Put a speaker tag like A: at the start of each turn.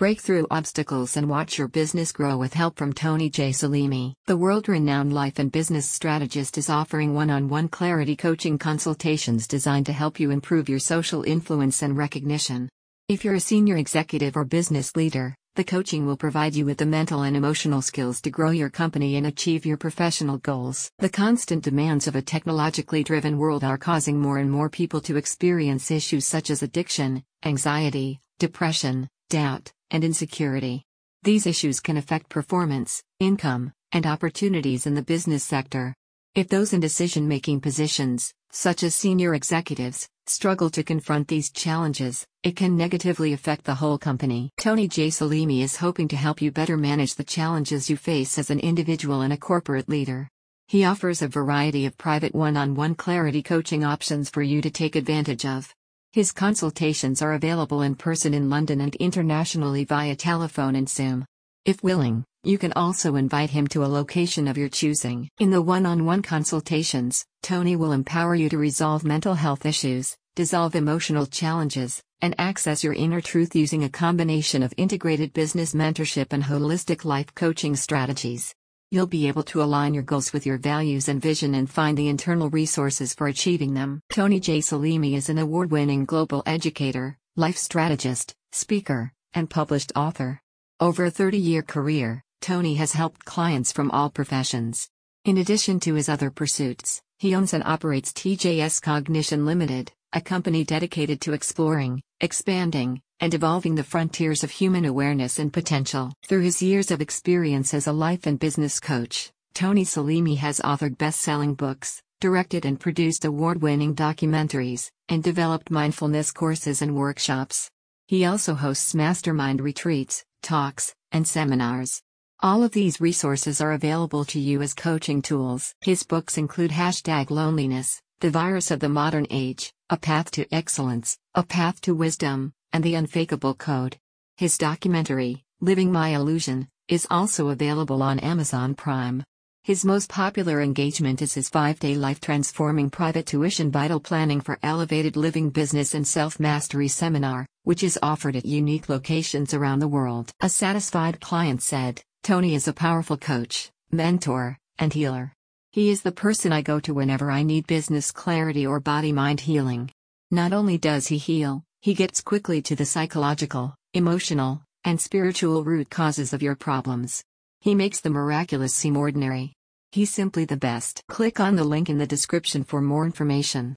A: Break through obstacles and watch your business grow with help from Tony J. Selimi. The world renowned life and business strategist is offering one on one clarity coaching consultations designed to help you improve your social influence and recognition. If you're a senior executive or business leader, the coaching will provide you with the mental and emotional skills to grow your company and achieve your professional goals. The constant demands of a technologically driven world are causing more and more people to experience issues such as addiction, anxiety, depression, doubt, and insecurity. These issues can affect performance, income, and opportunities in the business sector. If those in decision making positions, such as senior executives, struggle to confront these challenges, it can negatively affect the whole company. Tony J. Selimi is hoping to help you better manage the challenges you face as an individual and a corporate leader. He offers a variety of private one on one clarity coaching options for you to take advantage of. His consultations are available in person in London and internationally via telephone and Zoom. If willing, you can also invite him to a location of your choosing. In the one on one consultations, Tony will empower you to resolve mental health issues, dissolve emotional challenges, and access your inner truth using a combination of integrated business mentorship and holistic life coaching strategies. You'll be able to align your goals with your values and vision and find the internal resources for achieving them. Tony J. Selimi is an award winning global educator, life strategist, speaker, and published author. Over a 30 year career, Tony has helped clients from all professions. In addition to his other pursuits, he owns and operates TJS Cognition Limited, a company dedicated to exploring, expanding, and evolving the frontiers of human awareness and potential. Through his years of experience as a life and business coach, Tony Selimi has authored best selling books, directed and produced award winning documentaries, and developed mindfulness courses and workshops. He also hosts mastermind retreats, talks, and seminars. All of these resources are available to you as coaching tools. His books include Hashtag Loneliness, The Virus of the Modern Age, A Path to Excellence, A Path to Wisdom, and The Unfakeable Code. His documentary, Living My Illusion, is also available on Amazon Prime. His most popular engagement is his five day life transforming private tuition vital planning for elevated living business and self mastery seminar, which is offered at unique locations around the world. A satisfied client said, Tony is a powerful coach, mentor, and healer. He is the person I go to whenever I need business clarity or body mind healing. Not only does he heal, he gets quickly to the psychological, emotional, and spiritual root causes of your problems. He makes the miraculous seem ordinary. He's simply the best. Click on the link in the description for more information.